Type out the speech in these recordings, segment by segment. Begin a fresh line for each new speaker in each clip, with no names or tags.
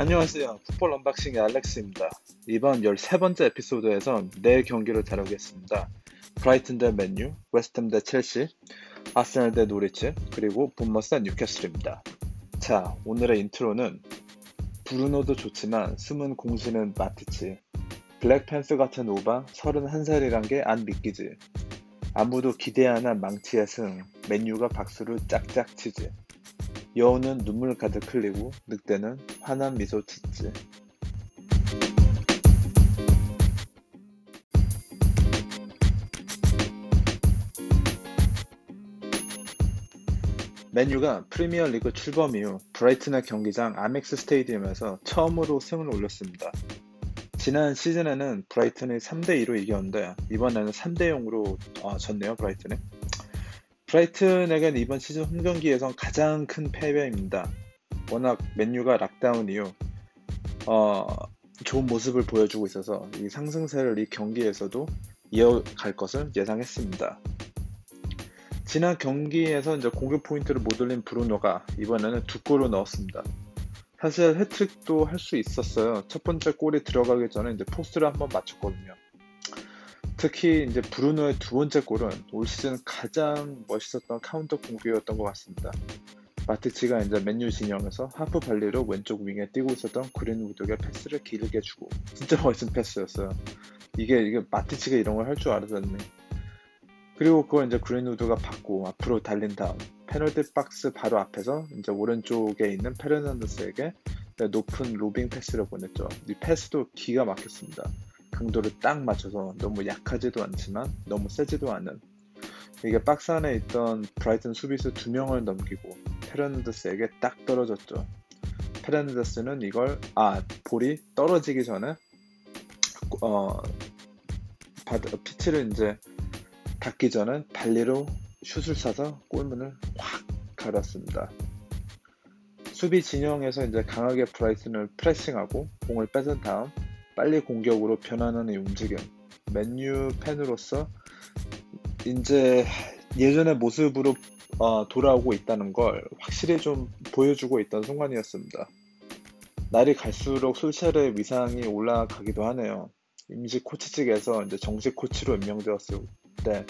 안녕하세요. 풋볼 언박싱의 알렉스입니다. 이번 13번째 에피소드에선 네 경기를 다루겠습니다. 브라이튼 대 맨유, 웨스트햄 대 첼시, 아스널 대 노리치, 그리고 본머스 대 뉴캐슬입니다. 자, 오늘의 intro는 브루노도 좋지만 숨은 공신은 마티치, 블랙팬서 같은 오바 31살이란 게 안 믿기지. 아무도 기대 안 한 망치의 승, 맨유가 박수를 짝짝 치지. 여우는 눈물 가득 흘리고 늑대는 환한 미소 짓지. 맨유가 프리미어리그 출범 이후 브라이튼의 경기장 아멕스 스테디움에서 처음으로 승을 올렸습니다. 지난 시즌에는 브라이튼이 3대2로 이겼는데 이번에는 3대0으로 어, 졌네요 브라이튼이. 브라이튼에겐 이번 시즌 홈 경기에선 가장 큰 패배입니다. 워낙 맨유가 lockdown 이후 어, 좋은 모습을 보여주고 있어서 이 상승세를 이 경기에서도 이어갈 것을 예상했습니다. 지난 경기에서 이제 공격 포인트를 못 올린 브루노가 이번에는 두 골을 넣었습니다. 사실 해트릭도 할 수 있었어요. 첫 번째 골이 들어가기 전에 이제 포스트를 한번 맞췄거든요. 특히 이제 브루노의 두 번째 골은 올 시즌 가장 멋있었던 카운터 공격이었던 것 같습니다. 마티치가 이제 맨유 진영에서 half volley로 왼쪽 윙에 뛰고 있었던 그린우드에게 패스를 길게 주고 진짜 멋진 패스였어요. 이게 이게 마티치가 이런 걸 할 줄 알았다니 그리고 그걸 이제 그린우드가 받고 앞으로 달린 다음 페널티 박스 바로 앞에서 이제 오른쪽에 있는 페르난데스에게 높은 로빙 패스를 보냈죠. 이 패스도 기가 막혔습니다. 강도를 딱 맞춰서 너무 약하지도 않지만 너무 세지도 않은 이게 박스 안에 있던 브라이튼 수비수 두 명을 넘기고 페르난데스에게 딱 떨어졌죠. 페르난데스는 이걸 아 볼이 떨어지기 전에 어 피치를 이제 닿기 전에 발리로 슛을 쏴서 골문을 확 가렸습니다. 수비 진영에서 이제 강하게 브라이튼을 프레싱하고 공을 뺏은 다음 빨리 공격으로 변하는 이 움직임. 맨유 팬으로서 이제 예전의 모습으로 어, 돌아오고 있다는 걸 확실히 좀 보여주고 있던 순간이었습니다. 날이 갈수록 술체의 위상이 올라가기도 하네요. 임시 코치직에서 이제 정식 코치로 임명되었을 때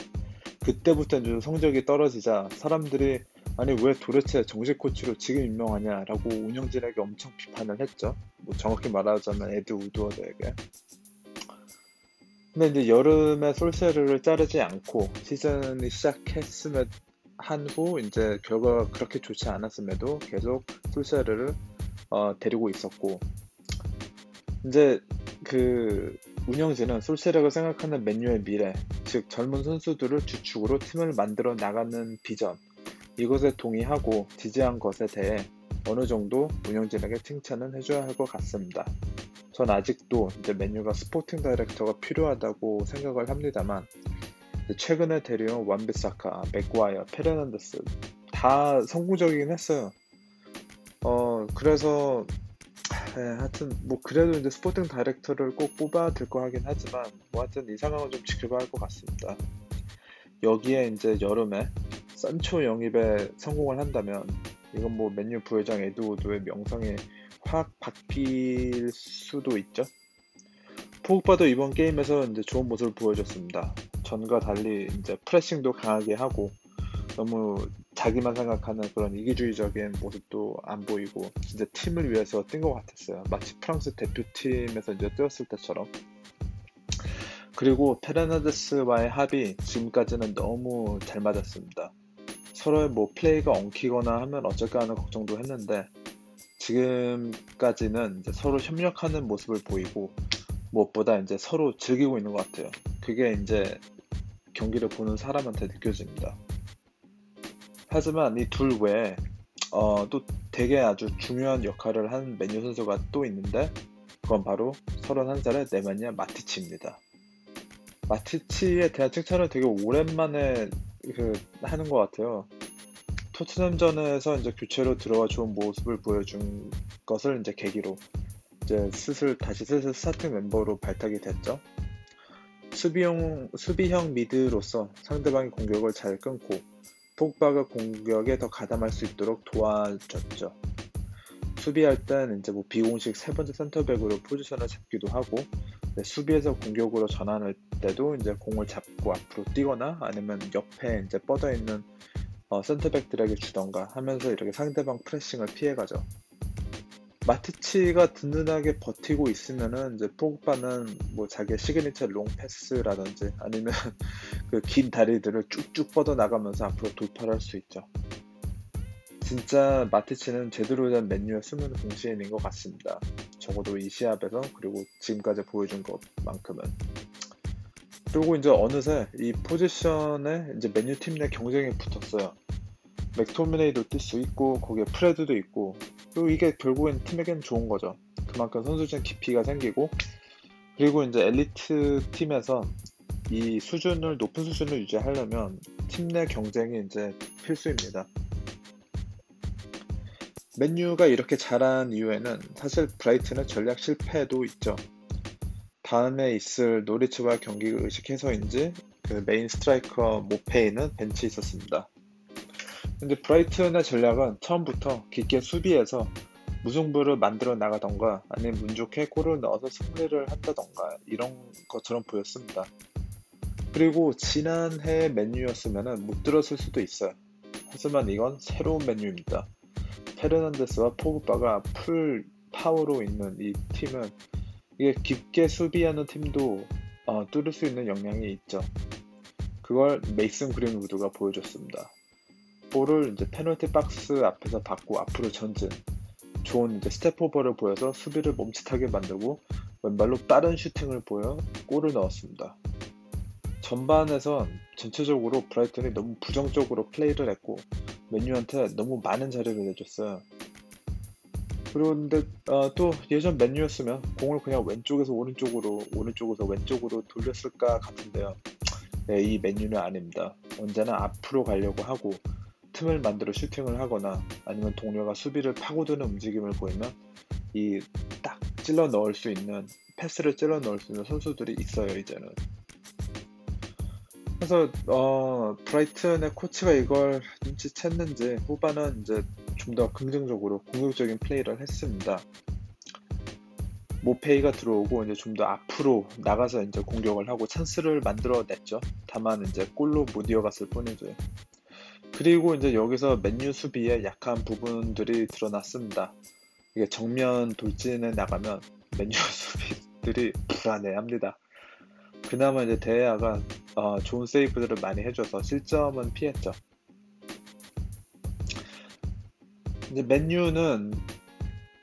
그때부터 좀 성적이 떨어지자 사람들이 아니 왜 도대체 정식 코치로 지금 임명하냐라고 운영진에게 엄청 비판을 했죠. 뭐 정확히 말하자면 에드 우드워드에게. 근데 이제 여름에 솔세르를 자르지 않고 시즌이 시작했음에 한 후 이제 결과가 그렇게 좋지 않았음에도 계속 솔세르를 어, 데리고 있었고 이제 그 운영진은 솔세르가 생각하는 맨유의 미래, 즉 젊은 선수들을 주축으로 팀을 만들어 나가는 비전 이것에 동의하고 지지한 것에 대해 어느 정도 운영진에게 칭찬은 해줘야 할 것 같습니다. 전 아직도 이제 맨유가 sporting director가 필요하다고 생각을 합니다만 최근에 데려온 완비사카, 맥과이어, 페르난데스 다 성공적이긴 했어요. 어 그래서 네, 하여튼 뭐 그래도 이제 sporting director를 꼭 뽑아야 될 거 하긴 하지만 뭐 하여튼 이 상황을 좀 지켜봐야 할 것 같습니다. 여기에 이제 여름에 산초 영입에 성공을 한다면 이건 뭐 맨유 부회장 에드워드의 명성에 확 바뀔 수도 있죠. 포그바도 이번 게임에서 이제 좋은 모습을 보여줬습니다. 전과 달리 이제 프레싱도 강하게 하고 너무 자기만 생각하는 그런 이기주의적인 모습도 안 보이고 진짜 팀을 위해서 뛴 것 같았어요. 마치 프랑스 대표팀에서 이제 뛰었을 때처럼. 그리고 페르나데스와의 합이 지금까지는 너무 잘 맞았습니다. 서로의 뭐 플레이가 엉키거나 하면 어쩔까 하는 걱정도 했는데 지금까지는 서로 협력하는 모습을 보이고 무엇보다 이제 서로 즐기고 있는 것 같아요. 그게 이제 경기를 보는 사람한테 느껴집니다. 하지만 이 둘 외에 어, 또 되게 아주 중요한 역할을 한 메뉴 선수가 또 있는데 그건 바로 31살의 네마니아 마티치입니다. 마티치에 대한 칭찬을 되게 오랜만에 그 하는 것 같아요. 토트넘전에서 이제 교체로 들어와 좋은 모습을 보여준 것을 이제 계기로 이제 슬슬 다시 슬슬 스타팅 멤버로 발탁이 됐죠. 수비형 수비형 미드로서 상대방의 공격을 잘 끊고 폭바가 공격에 더 가담할 수 있도록 도와줬죠. 수비할 땐 이제 뭐 비공식 세 번째 센터백으로 포지션을 잡기도 하고 수비에서 공격으로 전환할 때도 이제 공을 잡고 앞으로 뛰거나 아니면 옆에 이제 뻗어 있는 어, center back들에게 주던가 하면서 이렇게 상대방 pressing을 피해가죠. 마티치가 든든하게 버티고 있으면은 이제 포그바는 뭐 자기의 시그니처 롱 패스라든지 아니면 그 긴 다리들을 쭉쭉 뻗어 나가면서 앞으로 돌파를 할수 있죠. 진짜 마티치는 제대로 된 맨유의 숨은 공신인 것 같습니다. 적어도 이 시합에서 그리고 지금까지 보여준 것만큼은. 그리고 이제 어느새 이 포지션에 이제 맨유 팀 내 경쟁이 붙었어요. 맥토미네이도 뛸 수 있고 거기에 프레드도 있고 그리고 이게 결국엔 팀에겐 좋은 거죠. 그만큼 선수진 깊이가 생기고 그리고 이제 엘리트 팀에서 이 수준을 높은 수준을 유지하려면 팀 내 경쟁이 이제 필수입니다. 맨유가 이렇게 잘한 이유에는 사실 브라이튼의 전략 실패도 있죠. 다음에 있을 노리치와 경기를 의식해서인지 그 메인 스트라이커 모페이는 벤치에 있었습니다. 근데 브라이튼의 전략은 처음부터 깊게 수비해서 무승부를 만들어 나가던가 아니면 운 좋게 골을 넣어서 승리를 한다던가 이런 것처럼 보였습니다. 그리고 지난해 맨유였으면 못 뚫었을 수도 있어요. 하지만 이건 새로운 맨유입니다. 페르난데스와 포그바가 full power로 있는 이 팀은 이게 깊게 수비하는 팀도 어, 뚫을 수 있는 역량이 있죠. 그걸 메이슨 그린우드가 보여줬습니다. 볼을 이제 페널티 박스 앞에서 받고 앞으로 전진, 좋은 이제 stepover를 보여서 수비를 멈칫하게 만들고 왼발로 빠른 슈팅을 보여 골을 넣었습니다. 전반에선 전체적으로 브라이턴이 너무 부정적으로 플레이를 했고 맨유한테 너무 많은 자리를 내줬어요. 그런데 어, 또 예전 맨유였으면 공을 그냥 왼쪽에서 오른쪽으로 오른쪽에서 왼쪽으로 돌렸을까 같은데요. 네, 이 맨유는 아닙니다. 언제나 앞으로 가려고 하고 틈을 만들어 슈팅을 하거나 아니면 동료가 수비를 파고드는 움직임을 보이면 이 딱 찔러 넣을 수 있는 패스를 찔러 넣을 수 있는 선수들이 있어요 이제는. 그래서 어, 브라이튼의 코치가 이걸 눈치챘는지 후반은 이제 좀 더 긍정적으로 공격적인 플레이를 했습니다. 모페이가 들어오고 이제 좀 더 앞으로 나가서 이제 공격을 하고 찬스를 만들어냈죠. 다만 이제 골로 못 이어갔을 뿐이죠. 그리고 이제 여기서 맨유 수비에 약한 부분들이 드러났습니다. 이게 정면 돌진에 나가면 맨유 수비들이 불안해합니다. 그나마 이제 대야가 어, 좋은 세이브들을 많이 해줘서 실점은 피했죠. 이제 맨유는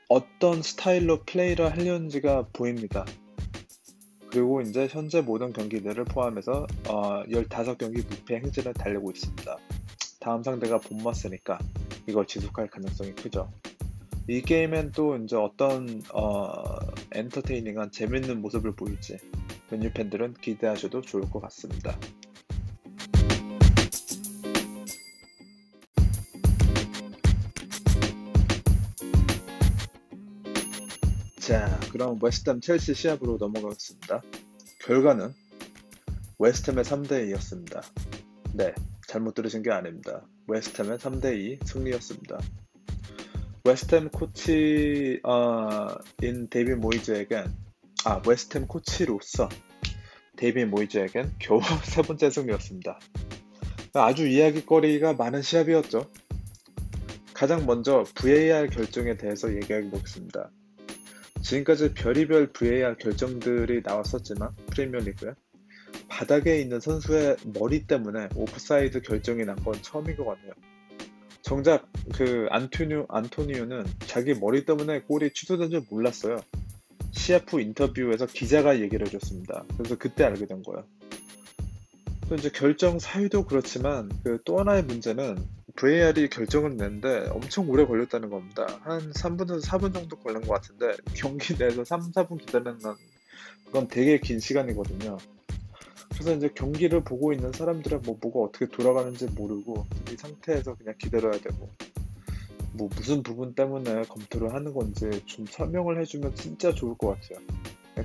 어떤 스타일로 플레이를 하려는지가 보입니다. 그리고 이제 현재 모든 경기들을 포함해서 어, 15경기 무패 행진을 달리고 있습니다. 다음 상대가 본머스니까 이걸 지속할 가능성이 크죠. 이 게임엔 또 이제 어떤 어, 엔터테이닝한 재밌는 모습을 보일지 맨유 팬들은 기대하셔도 좋을 것 같습니다. 자, 그럼 웨스트햄 첼시 시합으로 넘어가겠습니다. 결과는 웨스트햄의 3대 2였습니다. 네, 잘못 들으신 게 아닙니다. 웨스트햄의 3대 2 승리였습니다. 웨스트햄 코치인 어, 데이비 모이즈에겐 아, 웨스트햄 코치로서 데이비 모이즈에겐 겨우 세 번째 승리였습니다. 아주 이야기거리가 많은 시합이었죠. 가장 먼저 VAR 결정에 대해서 얘기해 보겠습니다. 지금까지 별의별 VAR 결정들이 나왔었지만 프리미어리그에 바닥에 있는 선수의 머리 때문에 오프사이드 결정이 난 건 처음인 것 같네요. 정작 그 안토니오 안토니오는 자기 머리 때문에 골이 취소된 줄 몰랐어요. CF 인터뷰에서 기자가 얘기를 해줬습니다. 그래서 그때 알게 된 거예요. 또 이제 결정 사유도 그렇지만 그 또 하나의 문제는 VAR이 결정을 냈는데 엄청 오래 걸렸다는 겁니다. 한 3분에서 4분 정도 걸린 것 같은데 경기 내에서 3, 4분 기다리는 건 되게 긴 시간이거든요. 그래서 이제 경기를 보고 있는 사람들은 뭐 뭐가 어떻게 돌아가는지 모르고 이 상태에서 그냥 기다려야 되고 뭐 무슨 부분 때문에 검토를 하는 건지 좀 설명을 해주면 진짜 좋을 것 같아요.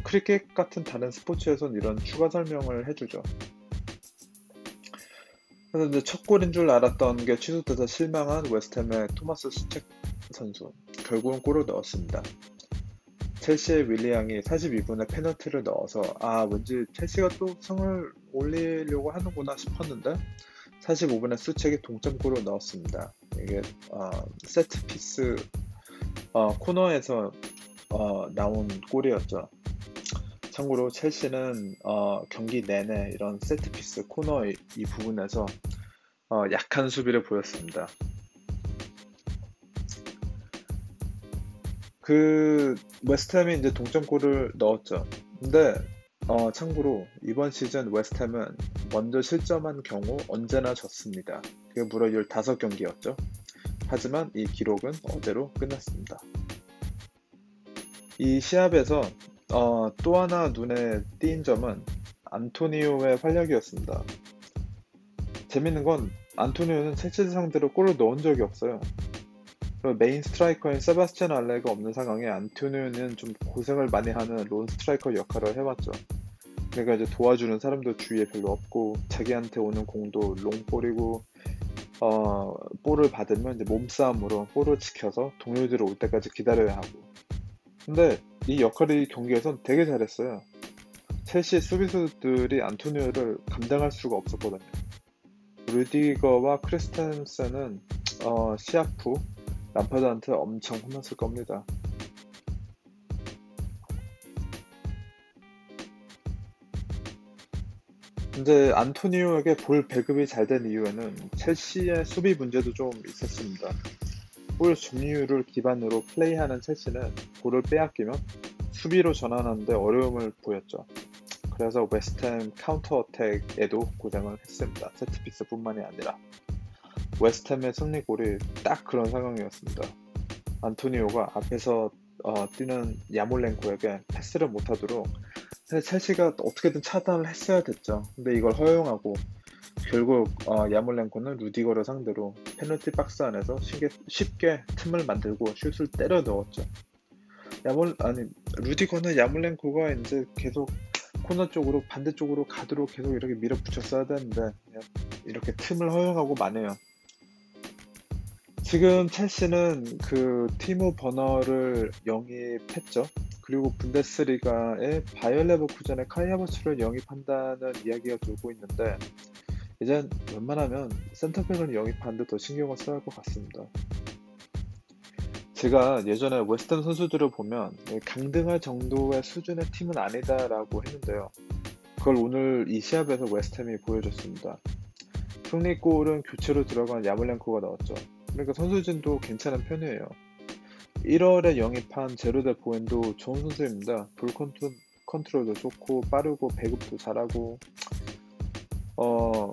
크리켓 같은 다른 스포츠에선 이런 추가 설명을 해주죠. 그래서 이제 첫 골인 줄 알았던 게 취소돼서 실망한 웨스트햄의 토마스 수책 선수. 결국은 골을 넣었습니다. 첼시의 윌리앙이 42분에 페널티를 넣어서 아 왠지 첼시가 또 승을 올리려고 하는구나 싶었는데 45분에 수첵이 동점골을 넣었습니다. 이게 어, set piece 어, 코너에서 어, 나온 골이었죠. 참고로 첼시는 어, 경기 내내 이런 set piece 코너 이, 이 부분에서 어, 약한 수비를 보였습니다. 그 웨스트햄이 이제 동점골을 넣었죠. 근데 어, 참고로 이번 시즌 웨스트햄은 먼저 실점한 경우 언제나 졌습니다. 그게 무려 15경기였죠. 하지만 이 기록은 어제로 끝났습니다. 이 시합에서 어, 또 하나 눈에 띈 점은 안토니오의 활약이었습니다. 재밌는 건 안토니오는 첼시 상대로 골을 넣은 적이 없어요. 메인 스트라이커인 세바스찬 알레가 없는 상황에 안토니오는 좀 고생을 많이 하는 lone 스트라이커 역할을 해왔죠. 그러니까 이제 도와주는 사람도 주위에 별로 없고 자기한테 오는 공도 long ball이고 어, 볼을 받으면 이제 몸싸움으로 볼을 지켜서 동료들이 올 때까지 기다려야 하고 근데 이 역할을 경기에선 되게 잘했어요. 첼시 수비수들이 안토니오를 감당할 수가 없었거든요. 루디거와 크리스텐센은 어, 후 람파드한테 엄청 혼났을 겁니다. 근데 안토니오에게 볼 배급이 잘 된 이유에는 첼시의 수비 문제도 좀 있었습니다. 볼 점유율을 기반으로 플레이하는 첼시는 볼을 빼앗기면 수비로 전환하는데 어려움을 보였죠. 그래서 웨스트햄 counter attack에도 고생을 했습니다. 세트피스뿐만이 아니라. 웨스트햄의 승리골이 딱 그런 상황이었습니다. 안토니오가 앞에서 어, 뛰는 야몰렌코에게 패스를 못하도록 첼시가 어떻게든 차단을 했어야 됐죠. 근데 이걸 허용하고 결국 어, 야몰렌코는 루디거를 상대로 페널티 박스 안에서 쉽게, 쉽게 틈을 만들고 슛을 때려 넣었죠. 야몰 아니 루디거는 야몰렌코가 이제 계속 코너 쪽으로 반대쪽으로 가도록 계속 이렇게 밀어붙였어야 되는데 이렇게 틈을 허용하고 마네요. 지금 첼시는 그 티모 베르너를 영입했죠. 그리고 분데스리가의 바이엘 레버쿠젠의 카이 하버츠를 영입한다는 이야기가 돌고 있는데 이젠 웬만하면 센터백을 영입하는데 더 신경을 써야 할 것 같습니다. 제가 예전에 웨스턴 선수들을 보면 강등할 정도의 수준의 팀은 아니다라고 했는데요. 그걸 오늘 이 시합에서 웨스턴이 보여줬습니다. 승리골은 교체로 들어간 야블랭코가 넣었죠. 그러니까 선수진도 괜찮은 편이에요. 1월에 영입한 제로데 보엔도 좋은 선수입니다. 볼 컨트롤 도 좋고 빠르고 배급도 잘하고 어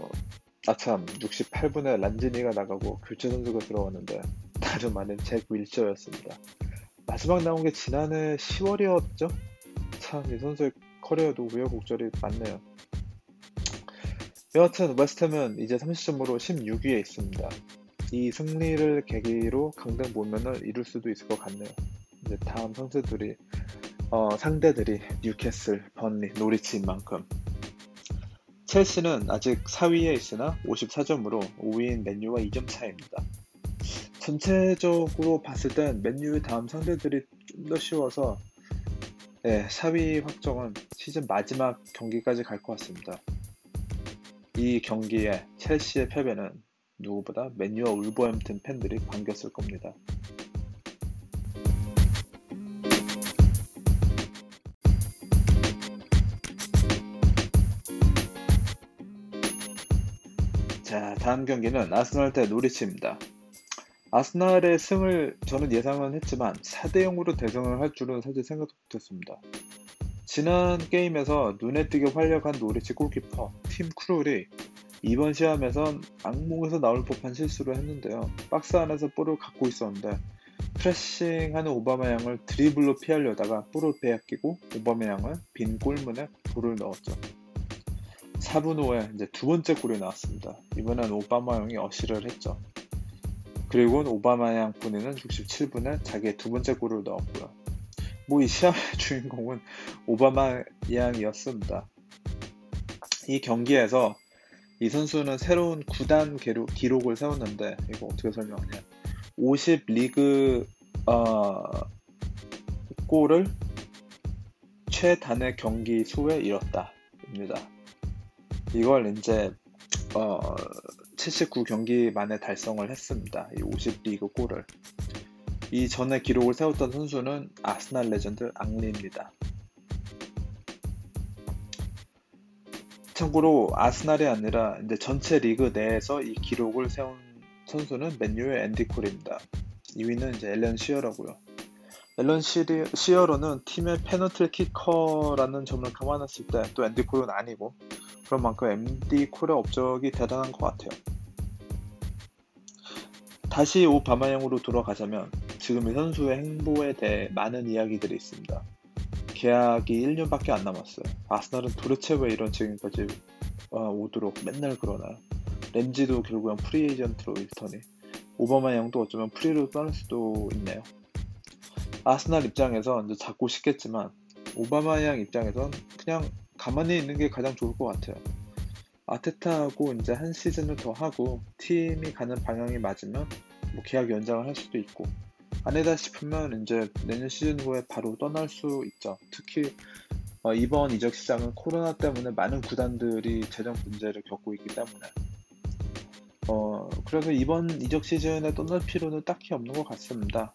아참 68분에 란지니가 나가고 교체 선수가 들어왔는데 다름 아닌 잭 윌셔였습니다. 마지막 나온 게 지난해 10월이었죠? 참 이 선수의 커리어도 우여곡절이 많네요. 여하튼 웨스트햄은 이제 30점으로 16위에 있습니다. 이 승리를 계기로 강등 모면을 이룰 수도 있을 것 같네요. 이제 다음 선수들이 어, 상대들이 뉴캐슬, 번리, 노리치인 만큼 첼시는 아직 4위에 있으나 54점으로 5위인 맨유와 2점 차입니다. 전체적으로 봤을 땐 맨유의 다음 상대들이 좀 더 쉬워서 네, 4위 확정은 시즌 마지막 경기까지 갈 것 같습니다. 이 경기에 첼시의 패배는 누구보다 맨유와 울버햄튼 팬들이 반겼을 겁니다. 자, 다음 경기는 아스널 대 노리치입니다. 아스날의 승을 저는 예상은 했지만 4대 0으로 대승을 할 줄은 사실 생각도 못했습니다. 지난 게임에서 눈에 띄게 활약한 노리치 골키퍼 팀 크룰이 이번 시합에선 악몽에서 나올 법한 실수를 했는데요. 박스 안에서 볼을 갖고 있었는데 pressing하는 오바메양을 드리블로 피하려다가 볼을 빼앗기고 오바메양은 빈 골문에 볼을 넣었죠. 4분 후에 이제 두 번째 골이 나왔습니다. 이번엔 오바마양이 어시를 했죠. 그리고 오바마양 본인은 67분에 자기의 두 번째 골을 넣었고요. 뭐 이 시합의 주인공은 오바마양이었습니다. 이 경기에서 이 선수는 새로운 구단 기록, 을 세웠는데 이거 어떻게 설명하냐 50 리그 어, 골을 최단의 경기 수에 이뤘다입니다. 이걸 이제 어, 79 경기 만에 달성을 했습니다. 이 50 리그 골을. 이 전에 기록을 세웠던 선수는 아스날 레전드 앙리입니다. 참고로 아스날이 아니라 이제 전체 리그 내에서 이 기록을 세운 선수는 맨유의 앤디 콜입니다. 2위는 이제 앨런 시어러고요. 앨런 시어러는 팀의 페너틀 키커라는 점을 감안했을 때 또 앤디 콜은 아니고 그런 만큼 앤디 콜의 업적이 대단한 것 같아요. 다시 오바마형으로 돌아가자면 지금 이 선수의 행보에 대해 많은 이야기들이 있습니다. 계약이 1년밖에 안 남았어요. 아스날은 도대체 왜 이런 책임까지 어, 오도록 맨날 그러나요? 램지도 결국엔 프리에이전트로 잃더니 오바메양도 어쩌면 프리로 떠날 수도 있네요. 아스날 입장에서 이제 잡고 싶겠지만 오바메양 입장에선 그냥 가만히 있는 게 가장 좋을 것 같아요. 아르테타하고 이제 한 시즌을 더 하고 팀이 가는 방향이 맞으면 뭐 계약 연장을 할 수도 있고 아니다 싶으면 이제 내년 시즌 후에 바로 떠날 수 있죠. 특히 어, 이번 이적 시장은 코로나 때문에 많은 구단들이 재정 문제를 겪고 있기 때문에 어, 그래서 이번 이적 시즌에 떠날 필요는 딱히 없는 것 같습니다.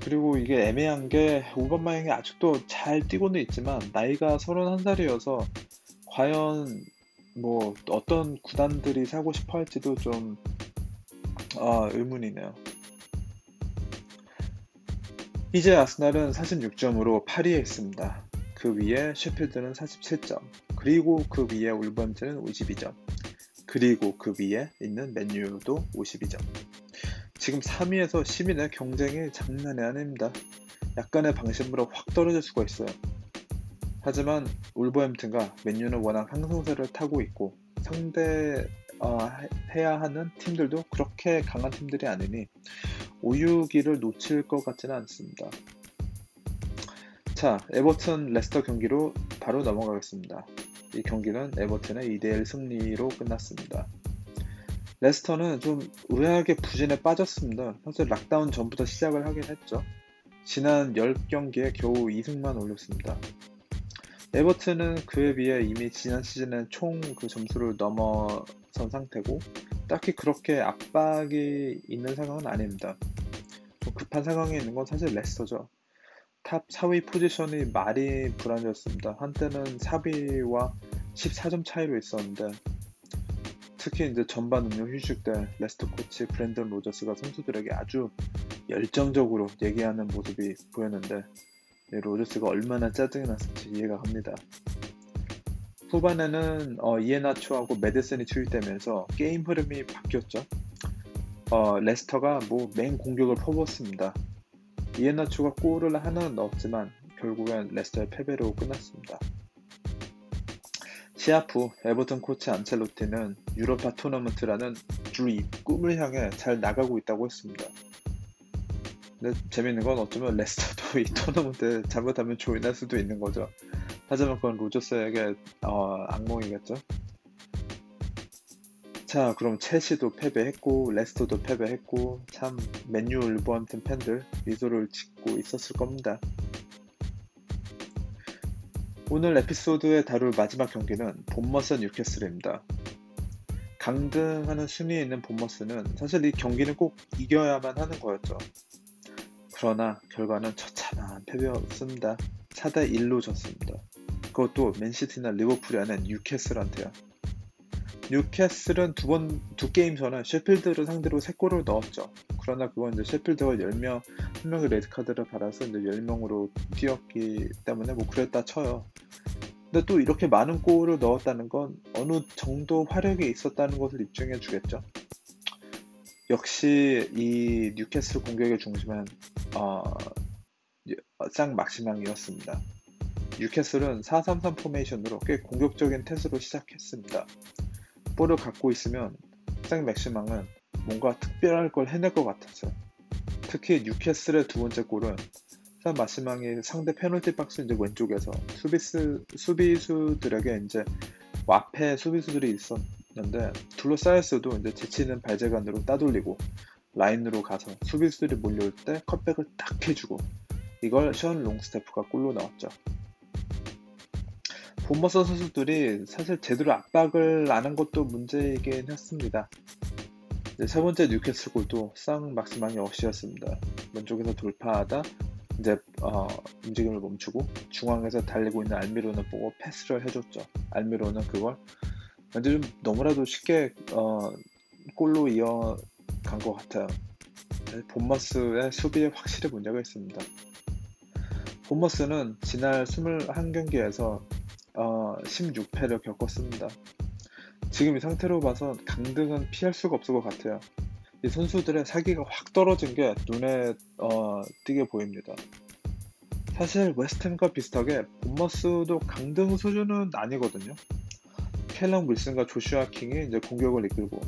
그리고 이게 애매한 게 오바마형이 아직도 잘 뛰고는 있지만 나이가 31살이어서 과연 뭐 어떤 구단들이 사고 싶어 할지도 좀 아, 의문이네요. 이제 아스날은 46점으로 8위에 있습니다. 그 위에 셰필드는 47점, 그리고 그 위에 울버햄튼은 52점, 그리고 그 위에 있는 맨유도 52점. 지금 3위에서 10위의 경쟁이 장난이 아닙니다. 약간의 방심으로 확 떨어질 수가 있어요. 하지만 울버햄튼과 맨유는 워낙 상승세를 타고 있고 상대 어, 해야 하는 팀들도 그렇게 강한 팀들이 아니니 오유기를 놓칠 것 같지는 않습니다. 자, 에버튼 레스터 경기로 바로 넘어가겠습니다. 이 경기는 에버튼의 2대1 승리로 끝났습니다. 레스터는 좀 의아하게 부진에 빠졌습니다. 사실 lockdown 전부터 시작을 하긴 했죠. 지난 10경기에 겨우 2승만 올렸습니다. 에버튼은 그에 비해 이미 지난 시즌에 총 그 점수를 넘어선 상태고 딱히 그렇게 압박이 있는 상황은 아닙니다. 좀 급한 상황에 있는 건 사실 레스터죠. top 4위 포지션이 많이 불안이었습니다. 한때는 4위와 14점 차이로 있었는데 특히 이제 전반 응용 휴식 때 레스터 코치 브랜든 로저스가 선수들에게 아주 열정적으로 얘기하는 모습이 보였는데 로저스가 얼마나 짜증이 났을지 이해가 갑니다. 후반에는 어, 이에나초하고 메디슨이 투입되면서 게임 흐름이 바뀌었죠. 어, 레스터가 뭐 맹 공격을 퍼부었습니다. 이에나초가 골을 하나 넣었지만 결국엔 레스터의 패배로 끝났습니다. 시합 후 에버턴 코치 안첼로티는 유로파 토너먼트라는 그의 꿈을 향해 잘 나가고 있다고 했습니다. 근데 재밌는 건 어쩌면 레스터도 이 토너먼트에 잘못하면 join할 수도 있는 거죠. 하지만 그건 로저스에게 어, 악몽이겠죠. 자, 그럼 첼시도 패배했고 레스터도 패배했고 참 맨유 울버햄튼 팬들 미소를 짓고 있었을 겁니다. 오늘 에피소드에 다룰 마지막 경기는 본머스 뉴캐슬입니다. 강등하는 순위에 있는 본머스는 사실 이 경기는 꼭 이겨야만 하는 거였죠. 그러나 결과는 처참한 패배였습니다. 4대 1로 졌습니다. 그것도 맨시티나 리버풀이 아닌 뉴캐슬한테요. 뉴캐슬은 두 번, 두 게임 전에 셰필드를 상대로 3골을 넣었죠. 그러나 그건 이제 셰필드가 10명, 한 명의 레드카드를 받아서 이제 10명으로 뛰었기 때문에 뭐 그랬다 쳐요. 근데 또 이렇게 많은 골을 넣었다는 건 어느 정도 화력이 있었다는 것을 입증해 주겠죠. 역시 이 뉴캐슬 공격의 중심은 어, 생 막시망이었습니다. 뉴캐슬은 4-3-3 포메이션으로 꽤 공격적인 태세로 시작했습니다. 볼을 갖고 있으면 생 막시망은 뭔가 특별한 걸 해낼 것 같았어요. 특히 뉴캐슬의 두 번째 골은 생 막시망이 상대 페널티 박스 이제 왼쪽에서 수비수 수비수들에게 이제 앞에 수비수들이 있었는데 둘러싸였어도 이제 재치 있는 발재간으로 따돌리고 라인으로 가서 수비수들이 몰려올 때 컷백을 딱 해주고 이걸 션 롱스태프가 골로 넣었죠. 본머스 선수들이 사실 제대로 압박을 안 한 것도 문제이긴 했습니다. 세 번째 뉴캐슬 골도 생 막시망의 어시였습니다. 왼쪽에서 돌파하다 이제 어, 움직임을 멈추고 중앙에서 달리고 있는 알미론을 보고 패스를 해줬죠. 알미론은 그걸 근데 좀 너무나도 쉽게 어, 골로 이어간 것 같아요. 본머스의 수비에 확실히 문제가 있습니다. 본머스는 지난 21경기에서 어, 16패를 겪었습니다. 지금 이 상태로 봐서 강등은 피할 수가 없을 것 같아요. 이 선수들의 사기가 확 떨어진 게 눈에 어, 띄게 보입니다. 사실 웨스트햄과 비슷하게 본머스도 강등 수준은 아니거든요. 캘럼 윌슨과 조슈아 킹이 이제 공격을 이끌고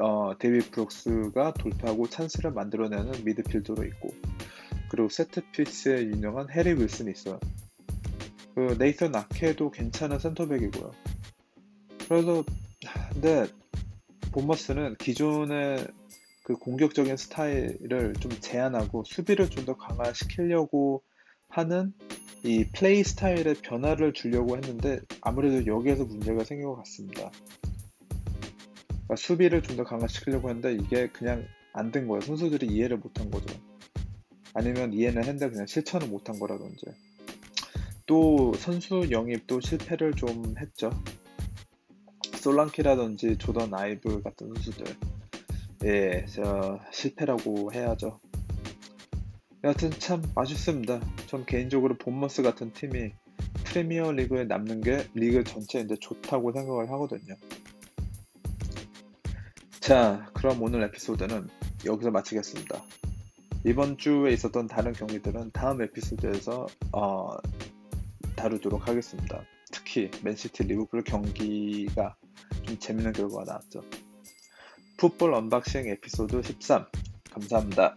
어, 데이비드 브룩스가 돌파하고 찬스를 만들어내는 미드필더로 있고 그리고 세트피스에 유명한 해리 윌슨이 있어요. 그 네이선 아케도 괜찮은 센터백이고요. 그래서 근데 본머스는 기존의 그 공격적인 스타일을 좀 제한하고 수비를 좀 더 강화시키려고 하는 이 플레이 스타일의 변화를 주려고 했는데 아무래도 여기에서 문제가 생긴 것 같습니다. 그러니까 수비를 좀 더 강화시키려고 했는데 이게 그냥 안 된 거예요. 선수들이 이해를 못한 거죠. 아니면 이해는 했는데 그냥 실천을 못한 거라든지. 또 선수 영입도 실패를 좀 했죠. 솔랑키라든지 조던 아이브 같은 선수들. 예, 저 실패라고 해야죠. 여하튼 참 아쉽습니다. 전 개인적으로 본머스 같은 팀이 프리미어 리그에 남는 게 리그 이제 좋다고 생각을 하거든요. 자, 그럼 오늘 에피소드는 여기서 마치겠습니다. 이번 주에 있었던 다른 경기들은 다음 에피소드에서 어, 다루도록 하겠습니다. 특히 맨시티 리버풀 경기가 좀 재밌는 결과가 나왔죠. 풋볼 언박싱 에피소드 13 감사합니다.